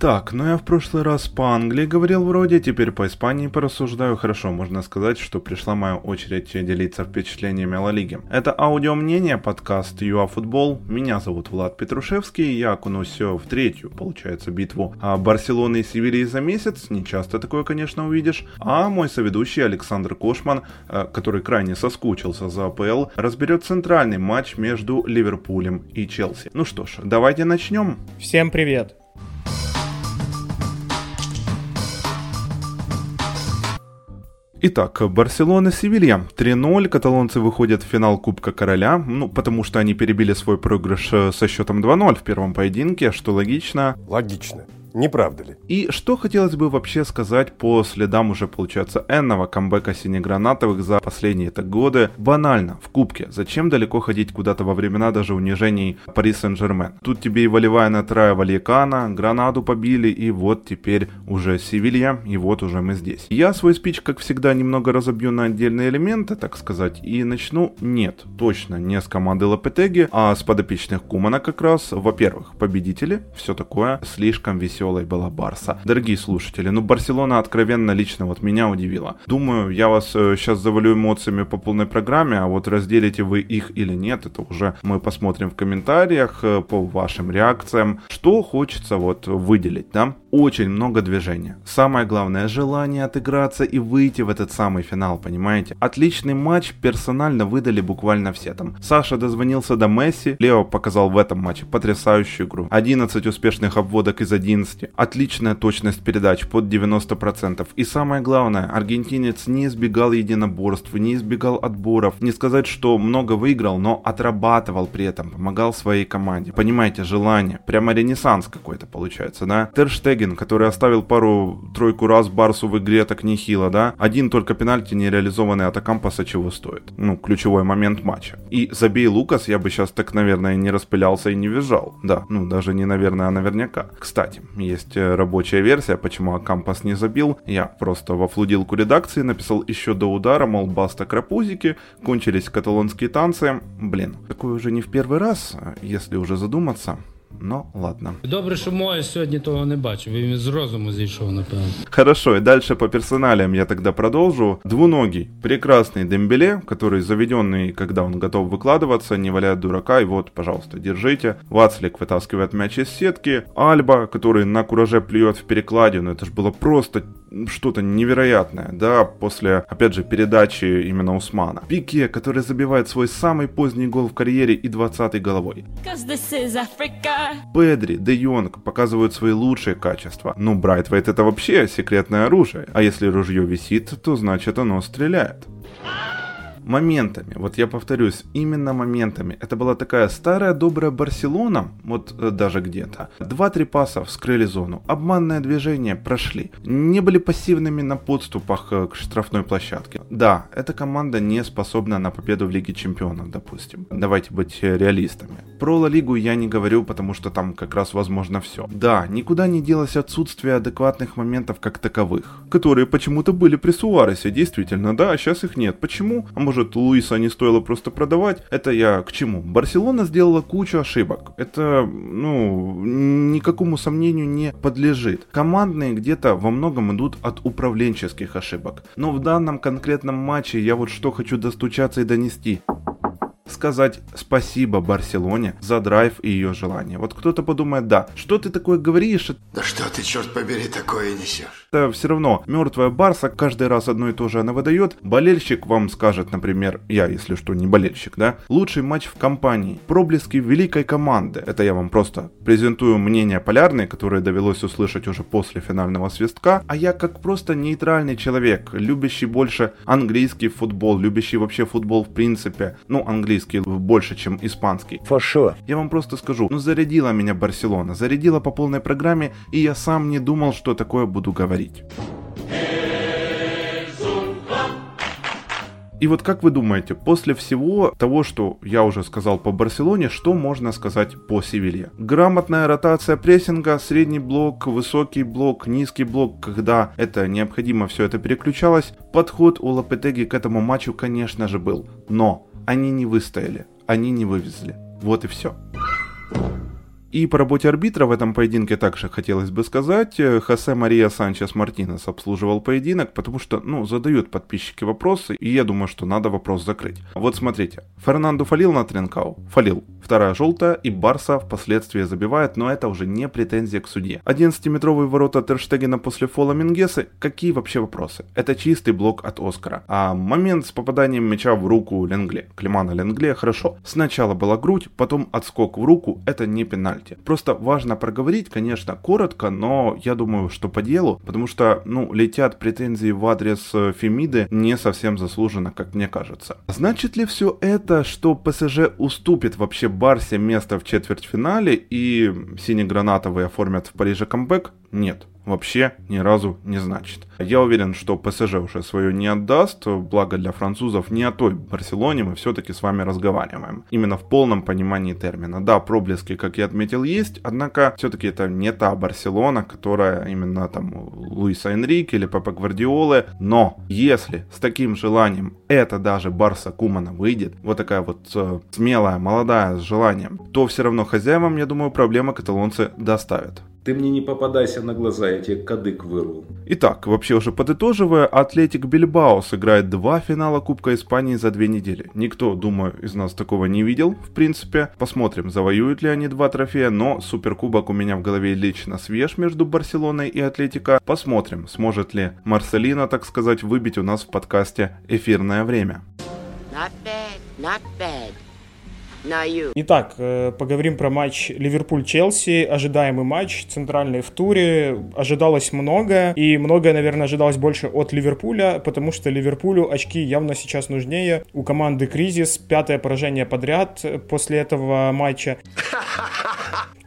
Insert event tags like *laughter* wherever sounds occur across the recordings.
Так, ну я в прошлый раз по Англии говорил вроде, теперь по Испании порассуждаю. Хорошо, можно сказать, что пришла моя очередь делиться впечатлениями о Лиге. Это аудио мнение, подкаст ЮАФутбол. Меня зовут Влад Петрушевский, я окунусь в третью, получается, битву а Барселоны и Севильи за месяц. Не часто такое, конечно, увидишь. А мой соведущий Александр Кошман, э, который крайне соскучился за АПЛ, разберет центральный матч между Ливерпулем и Челси. Ну что ж, давайте начнем. Всем привет! Итак, Барселона-Севилья 3-0. Каталонцы выходят в финал Кубка Короля, ну, потому что они перебили свой проигрыш э, со счетом 2-0 в первом поединке, что логично. Логично. Не правда ли? И что хотелось бы вообще сказать по следам уже, получается, энного камбэка синегранатовых за последние это годы? Банально, в кубке. Зачем далеко ходить куда-то во времена даже унижений Пари Сен-Жермен? Тут тебе и волевая натрая Вальякана, Гранаду побили, и вот теперь уже Севилья, и вот уже мы здесь. Я свой спич, как всегда, немного разобью на отдельные элементы, так сказать, и начну, нет, точно не с команды Лапетеги, а с подопечных Кумана как раз. Во-первых, победители, все такое, слишком весело веселой была Барса. Дорогие слушатели, ну Барселона откровенно лично вот меня удивила. Думаю, я вас сейчас э, завалю эмоциями по полной программе, а вот разделите вы их или нет, это уже мы посмотрим в комментариях э, по вашим реакциям. Что хочется вот выделить, да? Очень много движения. Самое главное, желание отыграться и выйти в этот самый финал, понимаете? Отличный матч персонально выдали буквально все там. Саша дозвонился до Месси, Лео показал в этом матче потрясающую игру. 11 успешных обводок из 11 точности. Отличная точность передач под 90%. И самое главное, аргентинец не избегал единоборств, не избегал отборов. Не сказать, что много выиграл, но отрабатывал при этом, помогал своей команде. Понимаете, желание. Прямо ренессанс какой-то получается, да? Терштеген, который оставил пару-тройку раз Барсу в игре так нехило, да? Один только пенальти не реализованный от Акампаса чего стоит. Ну, ключевой момент матча. И забей Лукас, я бы сейчас так, наверное, не распылялся и не визжал. Да, ну даже не наверное, а наверняка. Кстати, есть э, рабочая версия, почему Акампас не забил. Я просто во флудилку редакции написал еще до удара, мол, баста крапузики, кончились каталонские танцы. Блин, такое уже не в первый раз, если уже задуматься. Ну, ладно. Добре, що моє сьогодні того не бачив. Він з розуму зійшов, напевно. Хорошо, и дальше по персоналиям я тогда продолжу. Двуногий, прекрасный Дембеле, который заведенный, когда он готов выкладываться, не валяет дурака, и вот, пожалуйста, держите. Вацлик вытаскивает мяч из сетки. Альба, который на кураже плюет в перекладину, это же было просто что-то невероятное, да, после, опять же, передачи именно Усмана. Пике, который забивает свой самый поздний гол в карьере и 20-й головой. Педри, Де Йонг показывают свои лучшие качества. Ну, Брайтвейт это вообще секретное оружие, а если ружье висит, то значит оно стреляет моментами, вот я повторюсь, именно моментами. Это была такая старая добрая Барселона, вот э, даже где-то. Два-три паса вскрыли зону, обманное движение прошли. Не были пассивными на подступах э, к штрафной площадке. Да, эта команда не способна на победу в Лиге Чемпионов, допустим. Давайте быть реалистами. Про Ла Лигу я не говорю, потому что там как раз возможно все. Да, никуда не делось отсутствие адекватных моментов как таковых, которые почему-то были при Суаресе, действительно, да, а сейчас их нет. Почему? А может Луиса не стоило просто продавать? Это я к чему? Барселона сделала кучу ошибок. Это, ну, никакому сомнению не подлежит. Командные где-то во многом идут от управленческих ошибок. Но в данном конкретном матче я вот что хочу достучаться и донести сказать спасибо Барселоне за драйв и ее желание. Вот кто-то подумает, да, что ты такое говоришь? Да что ты, черт побери, такое несешь? Это все равно мертвая Барса каждый раз одно и то же она выдает. Болельщик вам скажет, например, я, если что, не болельщик, да, лучший матч в компании, проблески великой команды. Это я вам просто презентую мнение полярные, которое довелось услышать уже после финального свистка, а я как просто нейтральный человек, любящий больше английский футбол, любящий вообще футбол в принципе, ну, английский английский больше, чем испанский. For sure. Я вам просто скажу, ну зарядила меня Барселона, зарядила по полной программе, и я сам не думал, что такое буду говорить. И вот как вы думаете, после всего того, что я уже сказал по Барселоне, что можно сказать по Севилье? Грамотная ротация прессинга, средний блок, высокий блок, низкий блок, когда это необходимо, все это переключалось. Подход у Лапетеги к этому матчу, конечно же, был. Но они не выстояли, они не вывезли. Вот и все. И по работе арбитра в этом поединке также хотелось бы сказать. Э, Хосе Мария Санчес Мартинес обслуживал поединок, потому что, ну, задают подписчики вопросы, и я думаю, что надо вопрос закрыть. Вот смотрите, Фернандо фалил на Тренкау? Фалил. Вторая желтая, и Барса впоследствии забивает, но это уже не претензия к судье. 11-метровые ворота Терштегена после фола Мингесы, какие вообще вопросы? Это чистый блок от Оскара. А момент с попаданием мяча в руку Ленгле, Климана Ленгле, хорошо. Сначала была грудь, потом отскок в руку, это не пенальти. Просто важно проговорить, конечно, коротко, но я думаю, что по делу, потому что, ну, летят претензии в адрес э, Фемиды не совсем заслуженно, как мне кажется. Значит ли все это, что ПСЖ уступит вообще Барсе место в четвертьфинале и синегранатовые оформят в Париже камбэк? Нет вообще ни разу не значит. Я уверен, что ПСЖ уже свое не отдаст, благо для французов не о той Барселоне мы все-таки с вами разговариваем. Именно в полном понимании термина. Да, проблески, как я отметил, есть, однако все-таки это не та Барселона, которая именно там Луиса Энрике или Пепа Гвардиолы, но если с таким желанием это даже Барса Кумана выйдет, вот такая вот э, смелая, молодая, с желанием, то все равно хозяевам, я думаю, проблемы каталонцы доставят. Ты мне не попадайся на глаза, я тебе кадык вырву. Итак, вообще уже подытоживая, Атлетик Бильбао сыграет два финала Кубка Испании за две недели. Никто, думаю, из нас такого не видел, в принципе. Посмотрим, завоюют ли они два трофея, но Суперкубок у меня в голове лично свеж между Барселоной и Атлетико. Посмотрим, сможет ли Марселина, так сказать, выбить у нас в подкасте эфирное время. Not bad, not bad. Итак, э, поговорим про матч Ливерпуль-Челси. Ожидаемый матч, центральный в туре. Ожидалось много, и многое, наверное, ожидалось больше от Ливерпуля, потому что Ливерпулю очки явно сейчас нужнее. У команды кризис, пятое поражение подряд после этого матча. *laughs*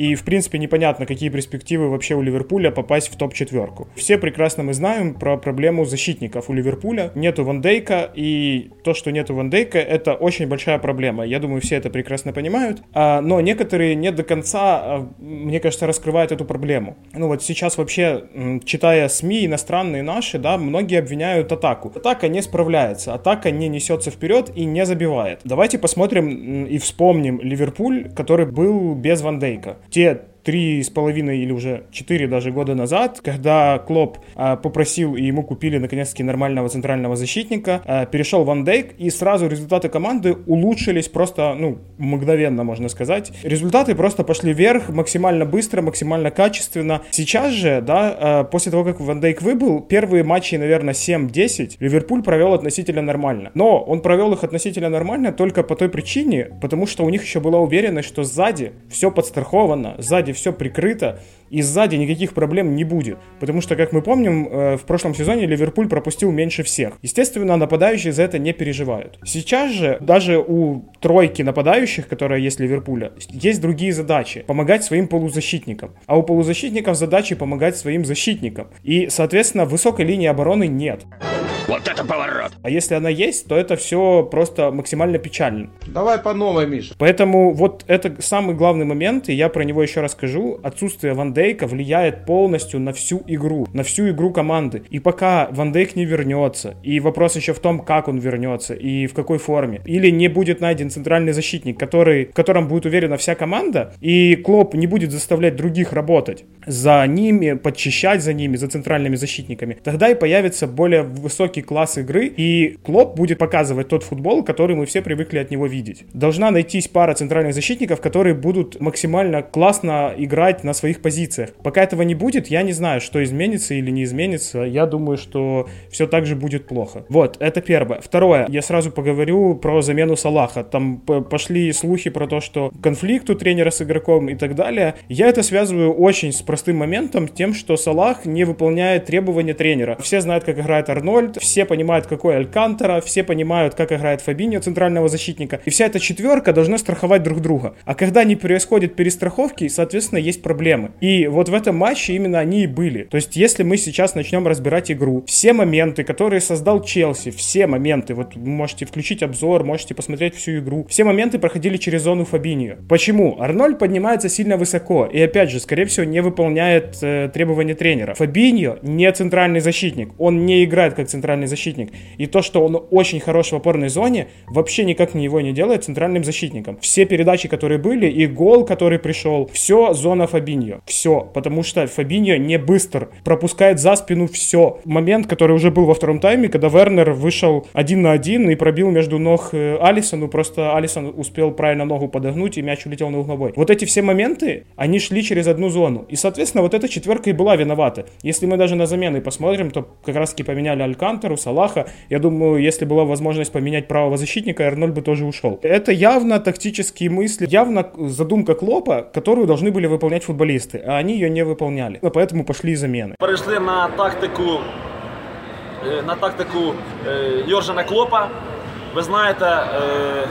И, в принципе, непонятно, какие перспективы вообще у Ливерпуля попасть в топ-четверку. Все прекрасно мы знаем про проблему защитников у Ливерпуля. Нету Ван Дейка, и то, что нету Ван Дейка, это очень большая проблема. Я думаю, все это прекрасно понимают. А, но некоторые не до конца, а, мне кажется, раскрывают эту проблему. Ну вот сейчас вообще, читая СМИ иностранные наши, да, многие обвиняют атаку. Атака не справляется, атака не несется вперед и не забивает. Давайте посмотрим и вспомним Ливерпуль, который был без Ван Дейка 接 три с половиной или уже четыре даже года назад, когда Клоп а, попросил и ему купили наконец-таки нормального центрального защитника, а, перешел Ван Дейк, и сразу результаты команды улучшились просто, ну, мгновенно, можно сказать. Результаты просто пошли вверх максимально быстро, максимально качественно. Сейчас же, да, а, после того, как Ван Дейк выбыл, первые матчи, наверное, 7-10 Ливерпуль провел относительно нормально. Но он провел их относительно нормально только по той причине, потому что у них еще была уверенность, что сзади все подстраховано, сзади все прикрыто, и сзади никаких проблем не будет. Потому что, как мы помним, э, в прошлом сезоне Ливерпуль пропустил меньше всех. Естественно, нападающие за это не переживают. Сейчас же даже у тройки нападающих, которая есть Ливерпуля, есть другие задачи. Помогать своим полузащитникам. А у полузащитников задачи помогать своим защитникам. И, соответственно, высокой линии обороны нет. Вот это поворот! А если она есть, то это все просто максимально печально. Давай по новой, Миша. Поэтому вот это самый главный момент, и я про него еще расскажу. Отсутствие Ван Дейка влияет полностью на всю игру, на всю игру команды. И пока Ван Дейк не вернется, и вопрос еще в том, как он вернется и в какой форме, или не будет найден центральный защитник, который, в котором будет уверена вся команда, и Клоп не будет заставлять других работать за ними, подчищать за ними, за центральными защитниками, тогда и появится более высокий класс игры, и Клоп будет показывать тот футбол, который мы все привыкли от него видеть. Должна найтись пара центральных защитников, которые будут максимально классно играть на своих позициях. Пока этого не будет, я не знаю, что изменится или не изменится. Я думаю, что все так же будет плохо. Вот, это первое. Второе, я сразу поговорю про замену Салаха. Там пошли слухи про то, что конфликт у тренера с игроком и так далее. Я это связываю очень с простым моментом, тем, что Салах не выполняет требования тренера. Все знают, как играет Арнольд, все понимают, какой Алькантера, все понимают, как играет Фабиньо, центрального защитника. И вся эта четверка должна страховать друг друга. А когда не происходят перестраховки, соответственно, есть проблемы. И вот в этом матче именно они и были. То есть, если мы сейчас начнем разбирать игру, все моменты, которые создал Челси, все моменты, вот можете включить обзор, можете посмотреть всю игру, все моменты проходили через зону Фабиньо. Почему? Арнольд поднимается сильно высоко и, опять же, скорее всего, не выполняет э, требования тренера. Фабиньо не центральный защитник, он не играет как центральный защитник. И то, что он очень хорош в опорной зоне, вообще никак не его не делает центральным защитником. Все передачи, которые были, и гол, который пришел, все зона Фабиньо. Все. Потому что Фабиньо не быстр. Пропускает за спину все. Момент, который уже был во втором тайме, когда Вернер вышел один на один и пробил между ног э, Алисону, просто Алисон успел правильно ногу подогнуть, и мяч улетел на угловой. Вот эти все моменты, они шли через одну зону. И, соответственно, вот эта четверка и была виновата. Если мы даже на замены посмотрим, то как раз таки поменяли Алькантеру, Салаха. Я думаю, если была возможность поменять правого защитника, Арнольд бы тоже ушел. Это явно тактические мысли, явно задумка Клопа, которую должны были выполнять футболисты, а они ее не выполняли. Поэтому пошли замены. Перейшли на тактику е, на тактику е, Йоржена Клопа Ви знаєте, е,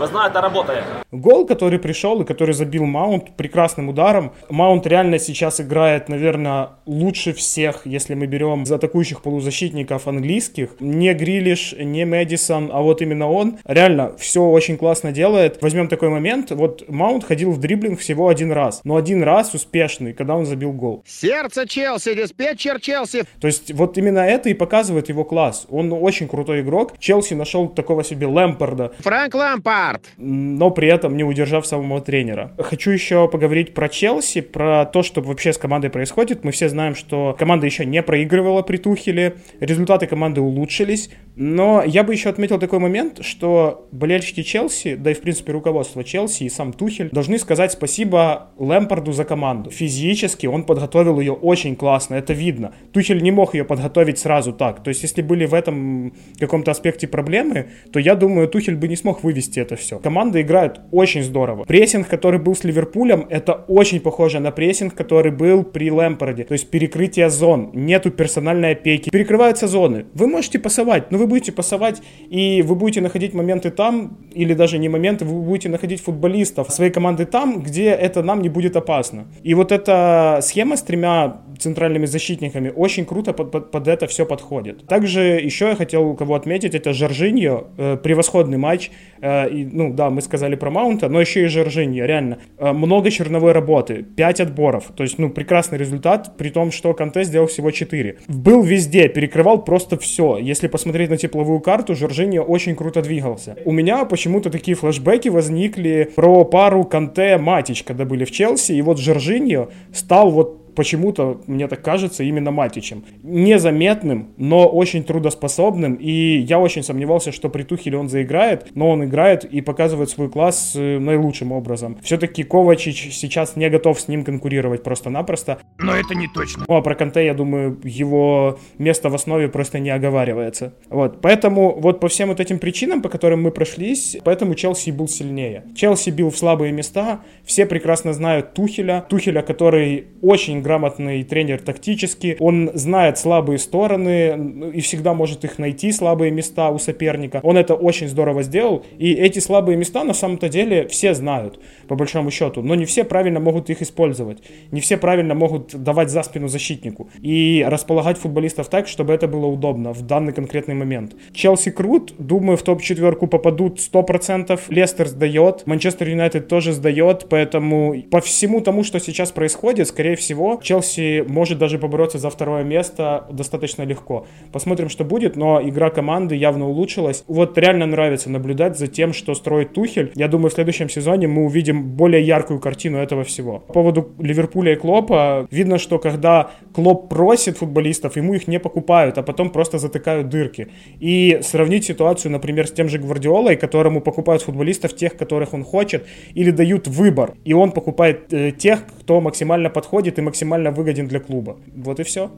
ви знаєте, работає. Гол, который пришел и который забил Маунт прекрасным ударом. Маунт реально сейчас играет, наверное, лучше всех, если мы берем из атакующих полузащитников английских. Не Грилиш, не Мэдисон, а вот именно он. Реально все очень классно делает. Возьмем такой момент. Вот Маунт ходил в дриблинг всего один раз. Но один раз успешный, когда он забил гол. Сердце Челси, диспетчер Челси. То есть вот именно это и показывает его класс. Он очень крутой игрок. Челси нашел такого себе Лэмпорда. Фрэнк Лампард. но при этом не удержав самого тренера. Хочу еще поговорить про Челси, про то, что вообще с командой происходит. Мы все знаем, что команда еще не проигрывала при Тухеле, результаты команды улучшились, но я бы еще отметил такой момент, что болельщики Челси, да и в принципе руководство Челси и сам Тухель должны сказать спасибо Лэмпорду за команду. Физически он подготовил ее очень классно, это видно. Тухель не мог ее подготовить сразу так. То есть если были в этом каком-то аспекте проблемы, то я думаю, Тухель бы не смог вывести это все. Команда играет очень здорово. Прессинг, который был с Ливерпулем, это очень похоже на прессинг, который был при Лэмпарде. То есть перекрытие зон, нету персональной опеки, перекрываются зоны. Вы можете пасовать, но вы будете пасовать, и вы будете находить моменты там, или даже не моменты, вы будете находить футболистов своей команды там, где это нам не будет опасно. И вот эта схема с тремя центральными защитниками очень круто под, под, под это все подходит. Также еще я хотел кого отметить, это Жоржиньо, э, превосходный матч. Э, и, ну да, мы сказали про Маунта, но еще и Жоржиньо, реально. Э, много черновой работы, 5 отборов, то есть, ну, прекрасный результат, при том, что Канте сделал всего 4. Был везде, перекрывал просто все. Если посмотреть на тепловую карту, Жоржиньо очень круто двигался. У меня почему-то такие флешбеки возникли про пару Канте-Матич, когда были в Челси, и вот Жоржиньо стал вот почему-то, мне так кажется, именно Матичем. Незаметным, но очень трудоспособным, и я очень сомневался, что при Тухеле он заиграет, но он играет и показывает свой класс э, наилучшим образом. Все-таки Ковачич сейчас не готов с ним конкурировать просто-напросто. Но это не точно. Ну а про Канте, я думаю, его место в основе просто не оговаривается. Вот, поэтому вот по всем вот этим причинам, по которым мы прошлись, поэтому Челси был сильнее. Челси бил в слабые места, все прекрасно знают Тухеля, Тухеля, который очень грамотный тренер тактически, он знает слабые стороны и всегда может их найти, слабые места у соперника. Он это очень здорово сделал, и эти слабые места на самом-то деле все знают, по большому счету, но не все правильно могут их использовать, не все правильно могут давать за спину защитнику. И располагать футболистов так, чтобы это было удобно в данный конкретный момент. Челси крут, думаю, в топ-четверку попадут 100%, Лестер сдает, Манчестер Юнайтед тоже сдает, поэтому по всему тому, что сейчас происходит, скорее всего, Челси может даже побороться за второе место достаточно легко. Посмотрим, что будет, но игра команды явно улучшилась. Вот реально нравится наблюдать за тем, что строит Тухель. Я думаю, в следующем сезоне мы увидим более яркую картину этого всего. По поводу Ливерпуля и Клопа, видно, что когда Клоп просит футболистов, ему их не покупают, а потом просто затыкают дырки. И сравнить ситуацию, например, с тем же Гвардиолой, которому покупают футболистов тех, которых он хочет, или дают выбор, и он покупает э, тех, кто максимально подходит и максимально максимально выгоден для клуба. Вот и все.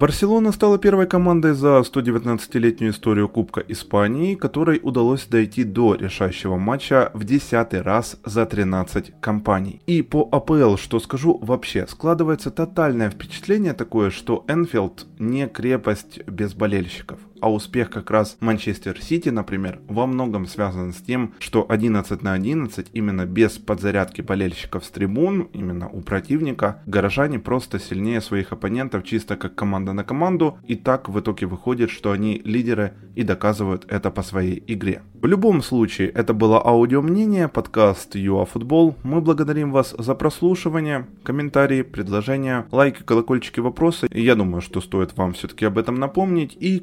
Барселона стала первой командой за 119-летнюю историю Кубка Испании, которой удалось дойти до решающего матча в десятый раз за 13 компаний. И по АПЛ, что скажу, вообще складывается тотальное впечатление такое, что Энфилд не крепость без болельщиков. А успех как раз Манчестер Сити, например, во многом связан с тем, что 11 на 11, именно без подзарядки болельщиков с трибун, именно у противника, горожане просто сильнее своих оппонентов чисто как команда на команду, и так в итоге выходит, что они лидеры и доказывают это по своей игре. В любом случае, это было аудио мнение, подкаст ЮАФутбол. Мы благодарим вас за прослушивание, комментарии, предложения, лайки, колокольчики, вопросы. Я думаю, что стоит вам все-таки об этом напомнить. И,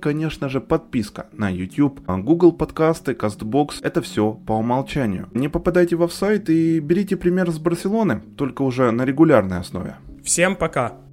же, подписка на YouTube, Google подкасты, CastBox. Это все по умолчанию. Не попадайте в офсайт и берите пример с Барселоны, только уже на регулярной основе. Всем пока!